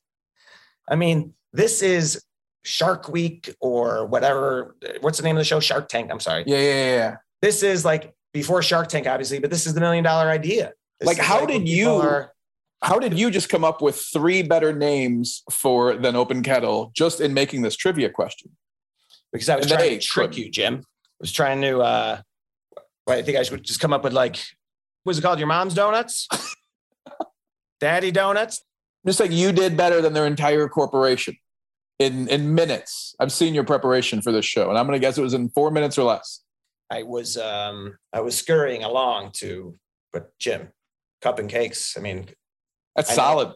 I mean, this is Shark Week or whatever. What's the name of the show? Shark Tank. I'm sorry. Yeah, yeah, yeah. This is like before Shark Tank, obviously, but this is the million dollar idea. This Like, how when did you- are- How did you just come up with three better names for than Open Kettle just in making this trivia question? because I was And trying to trick couldn't. you, Jim. Was trying to. uh I think I should just come up with like, what's it called? Your mom's donuts, *laughs* daddy donuts. Just like you did better than their entire corporation in in minutes. I've seen your preparation for this show, and I'm going to guess it was in four minutes or less. I was um I was scurrying along to, but Jim, cup and cakes. I mean, That's I know. solid.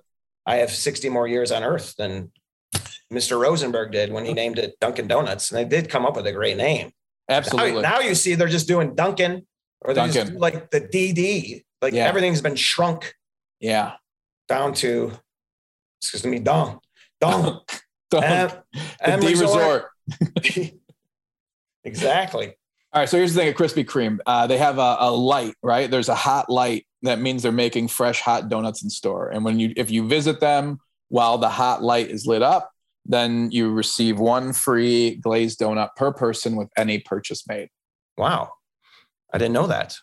I have 60 more years on Earth than Mr. Rosenberg did when he *laughs* named it Dunkin' Donuts, and they did come up with a great name. Now, Absolutely. now you see they're just doing Dunkin' or they're just Dunkin'. like the DD. Like Yeah. everything's been shrunk yeah. down to excuse me, Dong. Dong. *laughs* the M, M D resort. resort. *laughs* exactly. All right, so here's the thing at Krispy Kreme. Uh, they have a, a light, right? There's a hot light that means they're making fresh hot donuts in store. And when you if you visit them while the hot light is lit up, then you receive one free glazed donut per person with any purchase made. Wow. I didn't know that.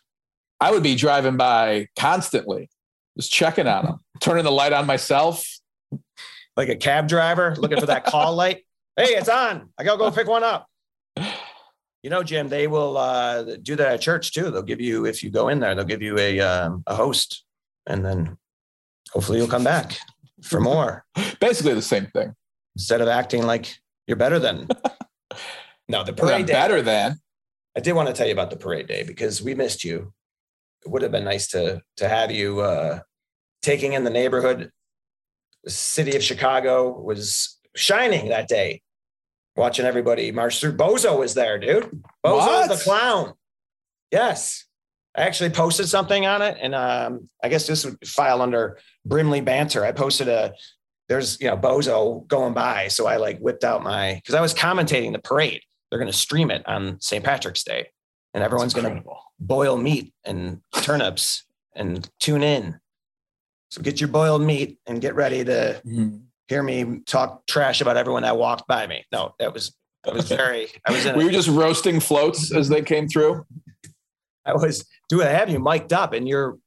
I would be driving by constantly, just checking on them, *laughs* turning the light on myself. Like a cab driver looking for that call light. *laughs* Hey, it's on. I gotta go pick one up. You know, Jim, they will uh, do that at church too. They'll give you, if you go in there, they'll give you a um, a host, and then hopefully you'll come back for more. *laughs* Basically the same thing. Instead of acting like you're better than. *laughs* no, the parade day. better than. I did want to tell you about the parade day because we missed you. It would have been nice to to have you uh, taking in the neighborhood. The city of Chicago was shining that day, watching everybody march through. Bozo was there, dude. Bozo What? the clown. Yes, I actually posted something on it, and um, I guess this would file under Brimley banter. I posted a there's you know Bozo going by, so I like whipped out my because I was commentating the parade they're going to stream it on St. Patrick's Day, and everyone's going to boil meat and turnips and tune in. So get your boiled meat and get ready to Mhm. hear me talk trash about everyone that walked by me. No, that was that was very I was in We a, were just roasting floats as they came through. I was doing I have you mic'd up and you're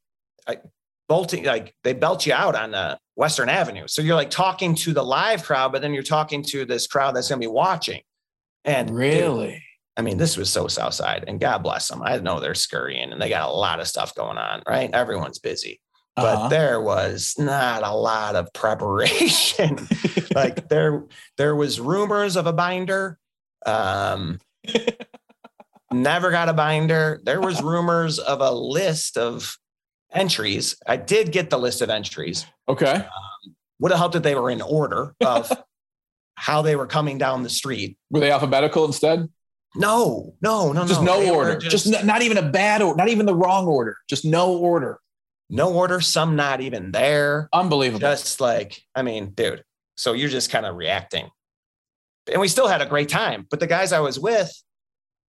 like bolting like they belt you out on uh, Western Avenue. So you're like talking to the live crowd, but then you're talking to this crowd that's going to be watching. And dude, Really? I mean, this was so Southside, and God bless them. I know they're scurrying and they got a lot of stuff going on, right? Everyone's busy, but Uh-huh. there was not a lot of preparation. *laughs* like there, there was rumors of a binder. Um, *laughs* never got a binder. There was rumors of a list of entries. I did get the list of entries. okay. Um, Would have helped if they were in order of *laughs* how they were coming down the street. Were they alphabetical instead? No, no, no, Just no. no order. Just, n- not even a bad order. Not even the wrong order. Just no order. no order. Some not even there. Unbelievable. Just like, I mean, dude. So you're just kind of reacting. And we still had a great time. But the guys I was with,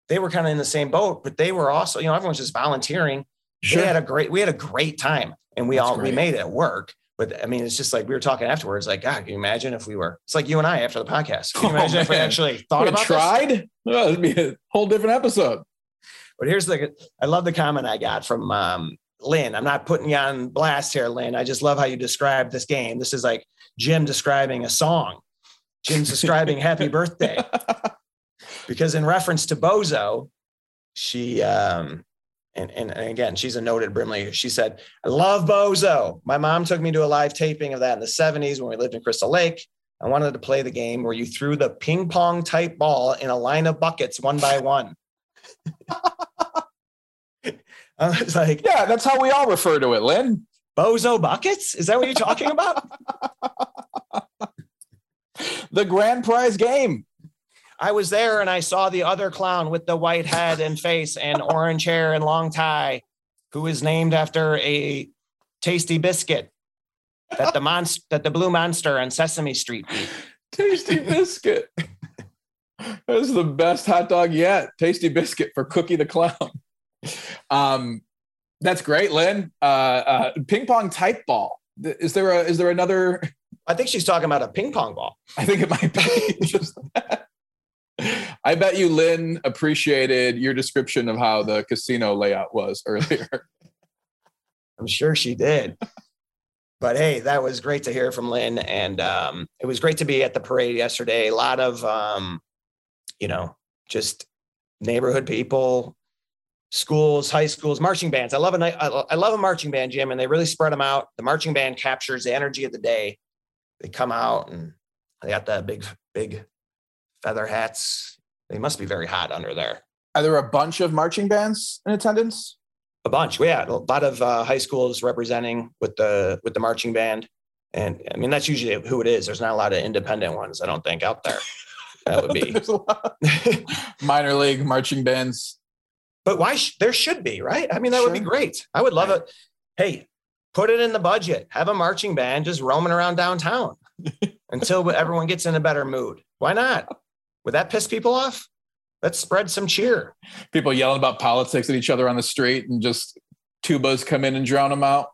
they were kind of in the same boat, but they were also, you know, everyone's just volunteering. Sure. We had a great, we had a great time and we That's all we made it work. But I mean, it's just like we were talking afterwards, like, God, can you imagine if we were it's like you and I after the podcast. Can you Oh, imagine if we actually thought We about this? tried. Oh, it'd be a whole different episode. But here's the I love the comment I got from um, Lynn. I'm not putting you on blast here, Lynn. I just love how you describe this game. This is like Jim describing a song. Jim's *laughs* describing happy birthday. *laughs* Because in reference to Bozo, she um and, and, and again, she's a noted Brimley. She said, I love Bozo. My mom took me to a live taping of that in the 70s when we lived in Crystal Lake. I wanted to play the game where you threw the ping pong type ball in a line of buckets one by one. *laughs* I was like, Yeah, that's how we all refer to it, Lynn. Bozo buckets? Is that what you're talking about? *laughs* The grand prize game. I was there and I saw the other clown with the white head and face and orange hair and long tie, who is named after a tasty biscuit that the monster that the blue monster on Sesame Street. Tasty biscuit. That's the best hot dog yet. Tasty biscuit for Cookie the Clown. Um, that's great, Lynn. Uh, uh, ping pong type ball. Is there a? Is there another? I think she's talking about a ping pong ball. I think it might be *laughs* just that. I bet you Lynn appreciated your description of how the casino layout was earlier. *laughs* I'm sure she did. But hey, that was great to hear from Lynn. And um, it was great to be at the parade yesterday. A lot of, um, you know, just neighborhood people, schools, high schools, marching bands. I love a night. I love a marching band, Jim, and they really spread them out. The marching band captures the energy of the day. They come out and they got that big, big feather hats. They must be very hot under there. Are there a bunch of marching bands in attendance? A bunch. We had a lot of uh, high schools representing with the with the marching band, and I mean that's usually who it is. There's not a lot of independent ones, I don't think, out there. That would be. *laughs* There's a lot. minor league marching bands. but why? Sh- there should be, right? I mean, that would be great. I would love Right. it. Hey, put it in the budget. Have a marching band just roaming around downtown *laughs* until everyone gets in a better mood. Why not? Would that piss people off? let's spread some cheer. People yelling about politics at each other on the street and just tubas come in and drown them out.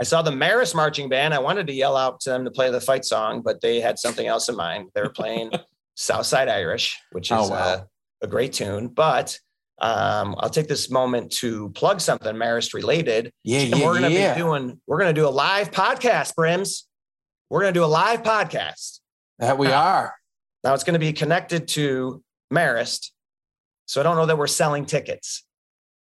I saw the Marist marching band. I wanted to yell out to them to play the fight song, but they had something else in mind. They were playing *laughs* Southside Irish, which is Oh, wow. uh, a great tune. But um, I'll take this moment to plug something Marist related. Yeah, And we're gonna be doing we're gonna do a live podcast, Brims. We're gonna do a live podcast. that we are. Now it's gonna be connected to Marist. So I don't know that we're selling tickets,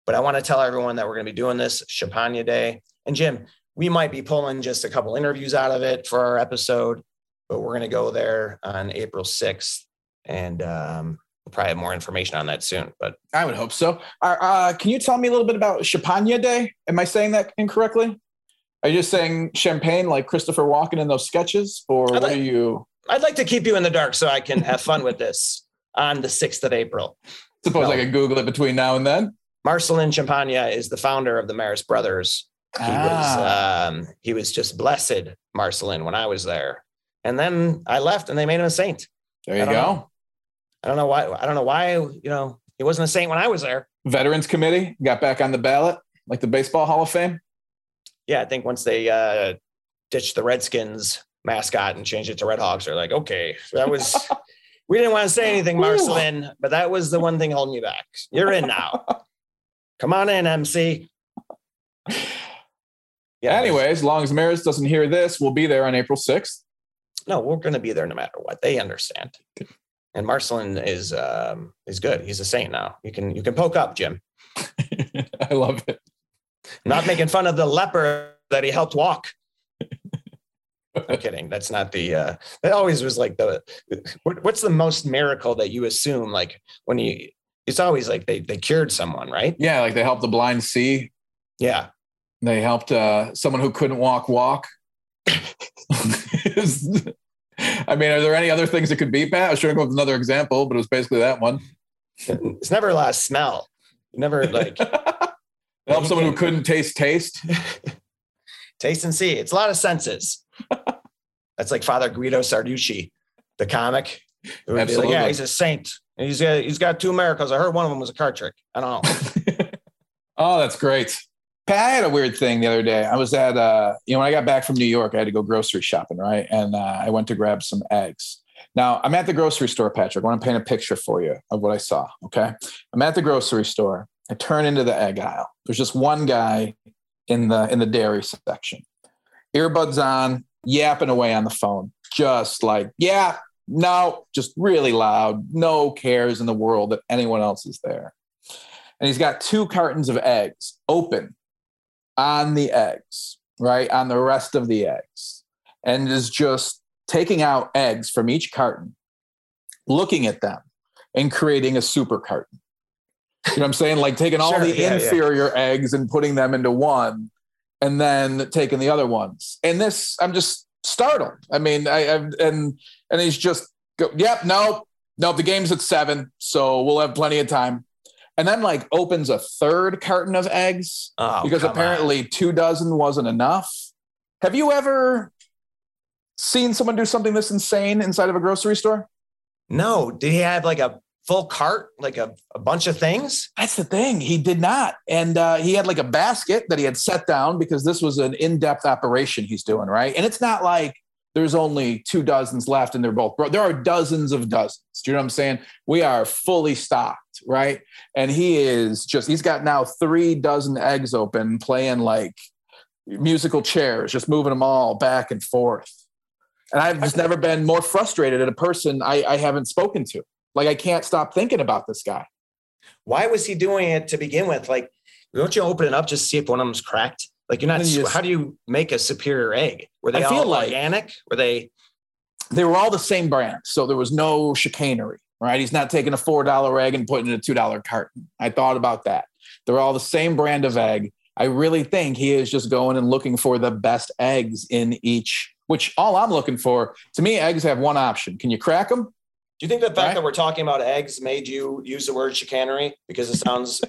but I want to tell everyone that we're gonna be doing this Champagne Day. And Jim, we might be pulling just a couple interviews out of it for our episode, but we're gonna go there on April 6th. And um, we'll probably have more information on that soon. But I would hope so. Uh, uh, can you tell me a little bit about Champagne Day? Am I saying that incorrectly? Are you just saying champagne like Christopher Walken in those sketches, or what are you? I'd like to keep you in the dark so I can have fun with this on the 6th of April. Suppose I could Google it between now and then. Marcellin Champagnat is the founder of the Marist Brothers. He Ah. was um, he was just blessed, Marcelin, when I was there. And then I left and they made him a saint. There you I go. know. I don't know why I don't know why, you know, he wasn't a saint when I was there. Veterans Committee got back on the ballot, like the Baseball Hall of Fame. Yeah, I think once they uh ditched the Redskins mascot and changed it to Red Hawks, they're like, okay, that was *laughs* we didn't want to say anything, Ooh. Marcellin, but that was the one thing holding you back. You're in now. *laughs* Come on in, MC. Yeah. Anyway, as long as Marist doesn't hear this, we'll be there on April 6th. no, we're going to be there no matter what. They understand. And Marcellin is um, is good. He's a saint now. You can you can poke up, Jim. *laughs* I love it. I'm not making fun of the leper that he helped walk. I'm kidding. That's not the. Uh, that always was like the. What, what's the most miracle that you assume? Like when you, it's always like they they cured someone, right? Yeah, like they helped the blind see. Yeah. They helped uh, someone who couldn't walk walk. *laughs* I mean, are there any other things that could be, Pat? I was trying to come up with another example, but it was basically that one. It's never a lot of smell. Never like *laughs* Help someone who couldn't taste taste. *laughs* taste and see. It's a lot of senses. That's like Father Guido Sarducci, the comic. be like, yeah, he's a saint. And he's got he's got two miracles. I heard one of them was a card trick. I don't know. *laughs* oh, that's great. Pat, I had a weird thing the other day. I was at, uh, you know, when I got back from New York, I had to go grocery shopping, right? And uh, I went to grab some eggs. Now, I'm at the grocery store, Patrick. I want to paint a picture for you of what I saw. Okay. I'm at the grocery store. I turn into the egg aisle. There's just one guy in the in the dairy section. Earbuds on, yapping away on the phone. Just like, yeah, no, just really loud. No cares in the world that anyone else is there. And he's got two cartons of eggs open on the eggs, right? On the rest of the eggs. And is just taking out eggs from each carton, looking at them, and creating a super carton. You know what I'm saying? Like taking all Sure, the yeah, yeah. inferior eggs and putting them into one, and then taking the other ones. And this, I'm just startled. I mean, I, I and and he's just go, yep, no, no, the game's at seven, so we'll have plenty of time. And then like opens a third carton of eggs Oh, because come on. apparently two dozen wasn't enough. Have you ever seen someone do something this insane inside of a grocery store? no. Did he have like a full cart, like a, a bunch of things? That's the thing. He did not. And uh, he had like a basket that he had set down because this was an in depth operation he's doing, right? And it's not like there's only two dozens left and they're both broke. There are dozens of dozens. Do you know what I'm saying? We are fully stocked, right? And he is just, he's got now three dozen eggs open, playing like musical chairs, just moving them all back and forth. And I've just never been more frustrated at a person I, I haven't spoken to. Like I can't stop thinking about this guy. Why was he doing it to begin with? Like, don't you open it up just to see if one of them's cracked? Like you're not. Just- how do you make a superior egg? Were they I feel all like- organic? Were they? they were all the same brand. So there was no chicanery, right? He's not taking a $4 egg and putting it in a $2 carton. I thought about that. They're all the same brand of egg. I really think he is just going and looking for the best eggs in each, which all I'm looking for, to me, eggs have one option. Can you crack them? Do you think the fact Right. that we're talking about eggs made you use the word chicanery because it sounds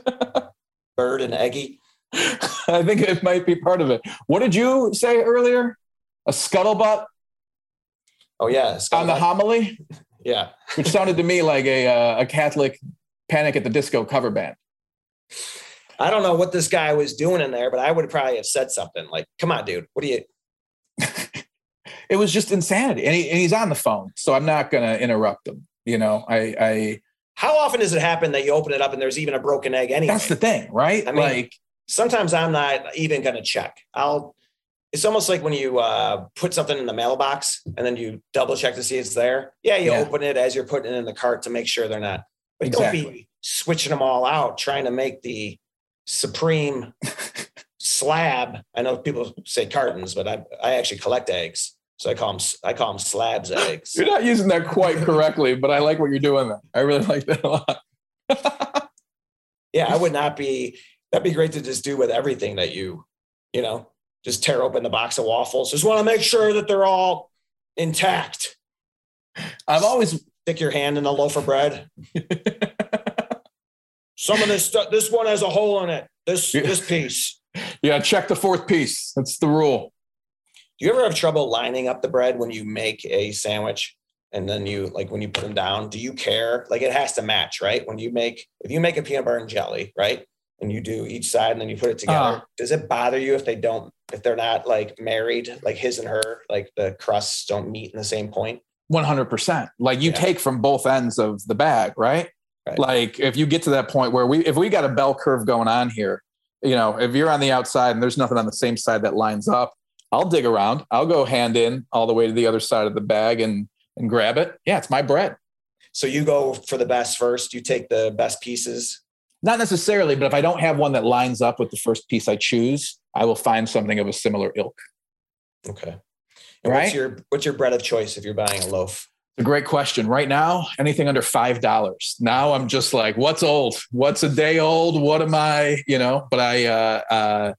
*laughs* bird and eggy? I think it might be part of it. What did you say earlier? A scuttlebutt Oh yeah, on the homily? Yeah. which sounded to me like a uh, a Catholic Panic at the Disco cover band. I don't know what this guy was doing in there, but I would probably have said something like, "Come on, dude, what do you?" It was just insanity, and, he, and he's on the phone, so I'm not going to interrupt him. You know, I, I How often does it happen that you open it up and there's even a broken egg anyway? that's the thing, right? I mean, like, Sometimes I'm not even going to check. I'll. It's almost like when you uh, put something in the mailbox and then you double check to see it's there. Yeah, you Yeah. open it as you're putting it in the cart to make sure they're not. But don't be switching them all out trying to make the supreme *laughs* slab. I know people say cartons, but I I actually collect eggs, so I call them I call them slabs eggs. you're not using that quite correctly, but I like what you're doing. There, I really like that a lot. yeah, I would not be. That'd be great to just do with everything that you, you know, just tear open the box of waffles. Just want to make sure that they're all intact. I've always Stick your hand in a loaf of bread. Some of this stuff. This one has a hole in it. This Yeah. this piece. yeah, check the fourth piece. That's the rule. Do you ever have trouble lining up the bread when you make a sandwich? And then you like when you put them down, do you care? Like it has to match, right? When you make if you make a peanut butter and jelly, right? And you do each side and then you put it together. Uh. does it bother you if they don't, if they're not like married, like his and her, like the crusts don't meet in the same point? 100%. Like you Yeah. take from both ends of the bag, right? Right. Like if you get to that point where we, if we got a bell curve going on here, you know, if you're on the outside and there's nothing on the same side that lines up, I'll dig around. I'll go hand in all the way to the other side of the bag and and grab it. Yeah, it's my bread. So you go for the best first, you take the best pieces. Not necessarily, but if I don't have one that lines up with the first piece I choose, I will find something of a similar ilk. Okay. And what's Right. your what's your bread of choice if you're buying a loaf? It's a great question. Right now, anything under five dollars. Now I'm just like, what's old? What's a day old? What am I? You know. But I, uh, uh,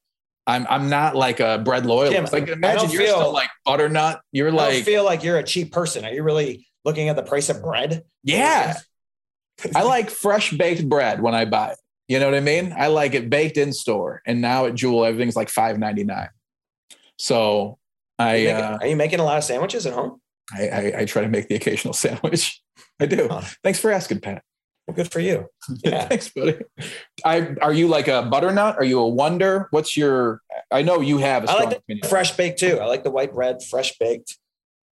I'm I'm not like a bread loyalist. Tim, like I imagine you're feel- still like butternut. You're like, I like, feel like you're a cheap person. Are you really looking at the price of bread? yeah. I *laughs* like fresh baked bread when I buy it. You know what I mean? I like it baked in store. And now at Jewel, everything's like five ninety nine. So Are I, you, making, uh, are you making a lot of sandwiches at home? I, I I try to make the occasional *laughs* sandwich. I do. Huh. Thanks for asking, Pat. Well, good for you. *laughs* Yeah. Thanks, buddy. I are you like a butternut? Are you a wonder? What's your? I know you have a I like opinion. Fresh baked too. I like the white bread, fresh baked.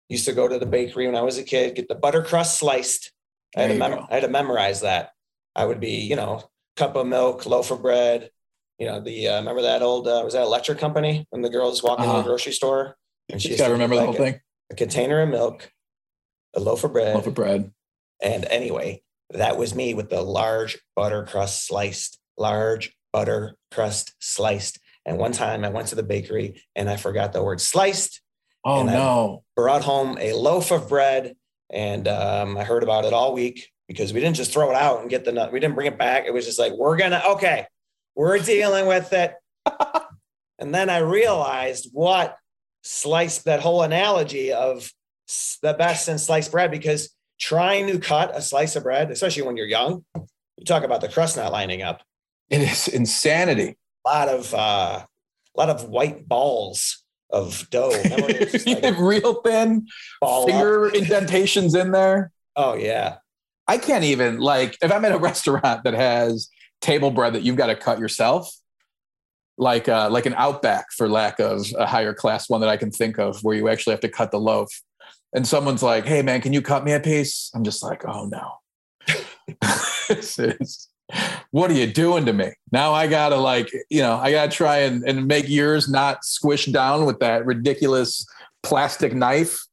Used to go to the bakery when I was a kid, get the butter crust sliced. I had, to mem- I had to memorize that. I would be, you know, cup of milk, loaf of bread. You know, the uh, remember that old uh, was that electric company when the girls walk into Uh-huh. the grocery store and she You used got to to remember the whole like thing. a, a container of milk, a loaf of bread, Loaf of bread. And anyway, that was me with the large butter crust sliced, large butter crust sliced. And one time I went to the bakery and I forgot the word sliced, Oh And I- no! brought home a loaf of bread. And um, I heard about it all week because we didn't just throw it out and get the nut. We didn't bring it back. It was just like, we're going to, okay, we're dealing with it. *laughs* and then I realized what sliced that whole analogy of the best in sliced bread because trying to cut a slice of bread, especially when you're young, you talk about the crust not lining up. It is insanity. A lot of uh, a lot of white balls of dough. Remember when it was just *laughs* like Real thin ball up? finger indentations in there. Oh yeah. I can't even like if I'm at a *laughs* restaurant that has table bread that you've got to cut yourself, like uh, like an Outback for lack of a higher class one that I can think of, where you actually have to cut the loaf. And someone's like, "Hey man, can you cut me a piece?" I'm just like, "Oh no, *laughs* this is what are you doing to me?" Now I gotta like you know I gotta try and, and make yours not squished down with that ridiculous plastic knife.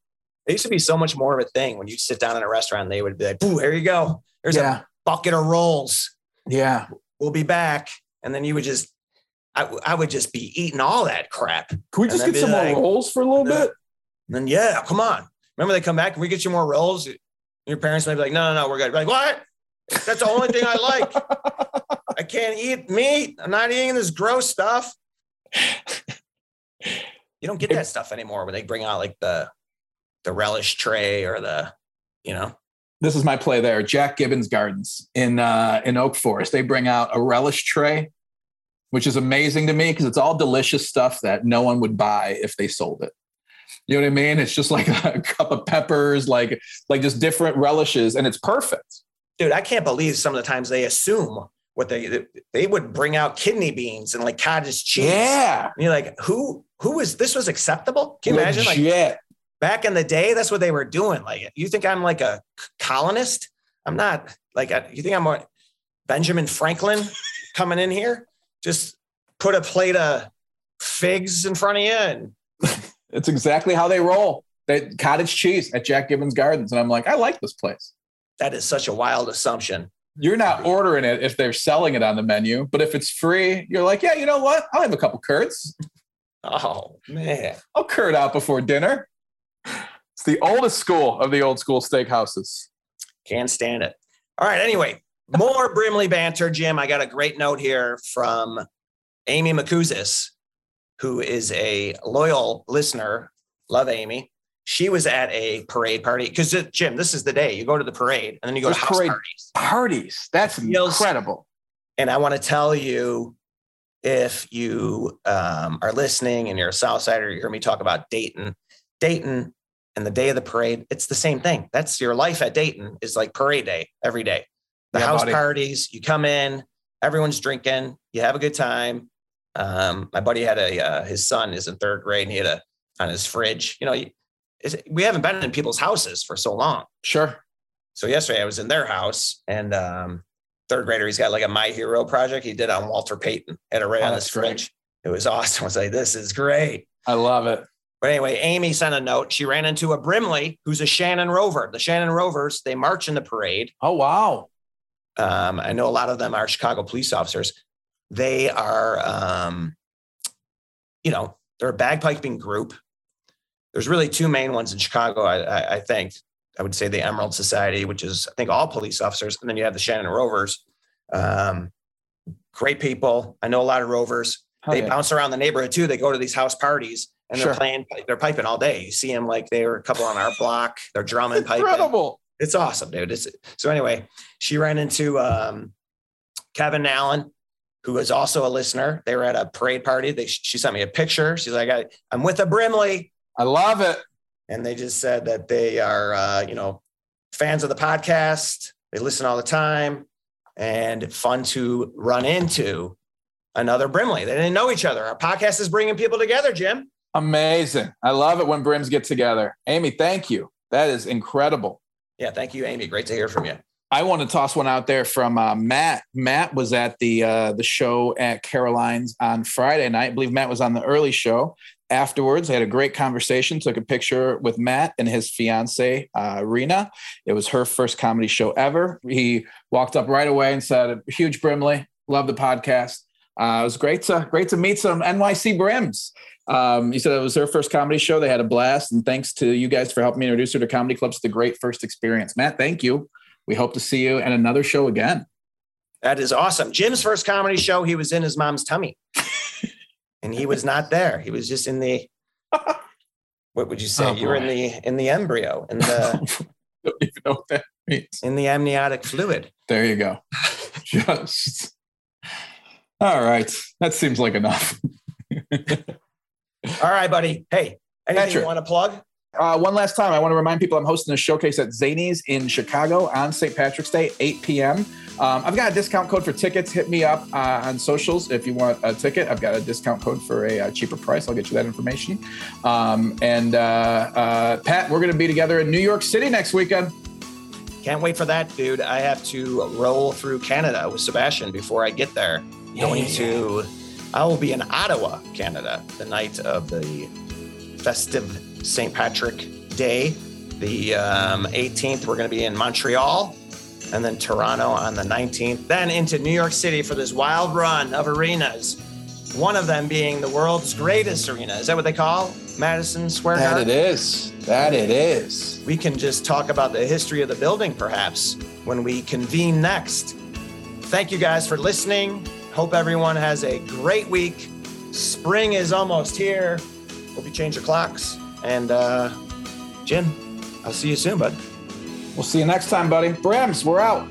It used to be so much more of a thing when you sit down in a restaurant, they would be like, Boo, here you go. There's yeah, a bucket of rolls. yeah. We'll be back. And then you would just, I, I would just be eating all that crap. Can we just get some like, more rolls for a little bit? And then, yeah, come on. Remember they come back and we get you more rolls. Your parents might be like, no, no, no, we're good. Like, what? That's the only thing I like. I can't eat meat. I'm not eating this gross stuff. You don't get that stuff anymore when they bring out like the the relish tray or the, you know. this is my play there. Jack Gibbons Gardens in uh, in Oak Forest. They bring out a relish tray, which is amazing to me because it's all delicious stuff that no one would buy if they sold it. You know what I mean? It's just like *laughs* a cup of peppers, like like just different relishes, and it's perfect. Dude, I can't believe some of the times they assume what they they would bring out kidney beans and like cottage cheese. Yeah. And you're like, who who is this was acceptable? Can you imagine? Like Legit. back in the day, that's what they were doing. Like, you think I'm like a colonist? I'm not. Like, you think I'm a Benjamin Franklin *laughs* coming in here? Just put a plate of figs in front of you and It's exactly how they roll. They cottage cheese at Jack Gibbons Gardens, and I'm like, I like this place. that is such a wild assumption. You're not ordering it if they're selling it on the menu, but if it's free, you're like, yeah, you know what? I'll have a couple curds. Oh man. I'll curd out before dinner. It's the oldest school of the old school steakhouses. Can't stand it. All right. Anyway, more Brimley banter, Jim. I got a great note here from Amy McCuzis, who is a loyal listener. Love Amy. She was at a parade party because Jim, this is the day you go to the parade and then you go There's to house parade- parties. Parties. That's incredible. And I want to tell you, if you um, are listening and you're a Southsider, you hear me talk about Dayton. Dayton and the day of the parade, it's the same thing. That's your life at Dayton is like parade day every day. The Yeah, house buddy. parties, you come in, everyone's drinking, you have a good time. Um, my buddy had a uh, his son is in third grade and he had a on his fridge. You know, we haven't been in people's houses for so long. Sure. So yesterday I was in their house and um, third grader, he's got like a My Hero project he did on Walter Payton at a right Oh, on his great. fridge. It was awesome. I was like, this is great. I love it. But anyway, Amy sent a note. She ran into a Brimley who's a Shannon Rover. The Shannon Rovers, they march in the parade. Oh, wow. Um, I know a lot of them are Chicago police officers. They are, um, you know, they're a bagpiping group. There's really two main ones in Chicago, I, I, I think. I would say the Emerald Society, which is, I think, all police officers. And then you have the Shannon Rovers. Um, great people. I know a lot of Rovers. Hell they yeah. bounce around the neighborhood too. They go to these house parties and they're playing, they're piping all day. You see them like they were a couple on our block. They're drumming, piping Incredible. it's awesome, dude. It's, so anyway, she ran into um, Kevin Allen, who was also a listener. They were at a parade party. They, she sent me a picture. She's like, I, I'm with a Brimley. I love it. And they just said that they are, uh, you know, fans of the podcast. They listen all the time and fun to run into another Brimley. They didn't know each other. Our podcast is bringing people together, Jim. Amazing. I love it when brims get together. Amy, thank you. That is incredible. Yeah. Thank you, Amy. Great to hear from you. I want to toss one out there from uh, Matt. Matt was at the uh, the show at Caroline's on Friday night. I believe Matt was on the early show. Afterwards, I had a great conversation. Took a picture with Matt and his fiance uh, Rena. It was her first comedy show ever. He walked up right away and said, "Huge Brimley, love the podcast." Uh, it was great to great to meet some NYC Brims. Um, he said it was her first comedy show. They had a blast, and thanks to you guys for helping me introduce her to comedy clubs. The great first experience. Matt, thank you. We hope to see you at another show again. That is awesome. Jim's first comedy show, he was in his mom's tummy. *laughs* and he was not there. He was just in the *laughs* what would you say? Oh, you were in the in the embryo, in the *laughs* Don't even know what that means. in the amniotic fluid. There you go. Just all right. That seems like enough. All right, buddy. Hey, anything Patrick. you want to plug? Uh, one last time, I want to remind people I'm hosting a showcase at Zanies in Chicago on St. Patrick's Day, 8 p.m. Um, I've got a discount code for tickets. Hit me up uh, on socials if you want a ticket. I've got a discount code for a, uh cheaper price. I'll get you that information. Um, and uh, uh, Pat, we're going to be together in New York City next weekend. Can't wait for that, dude. I have to roll through Canada with Sebastian before I get there. Going to, I will be in Ottawa, Canada, the night of the festive St. Patrick Day. The um, 18th, we're going to be in Montreal, and then Toronto on the 19th. Then into New York City for this wild run of arenas. One of them being the world's greatest arena. Is that what they call Madison Square That it is. That it is. we can just talk about the history of the building perhaps when we convene next. Thank you guys for listening. Hope everyone has a great week. Spring is almost here. Hope you change your clocks. And uh, Jim, I'll see you soon, bud. We'll see you next time, buddy. Brams, we're out.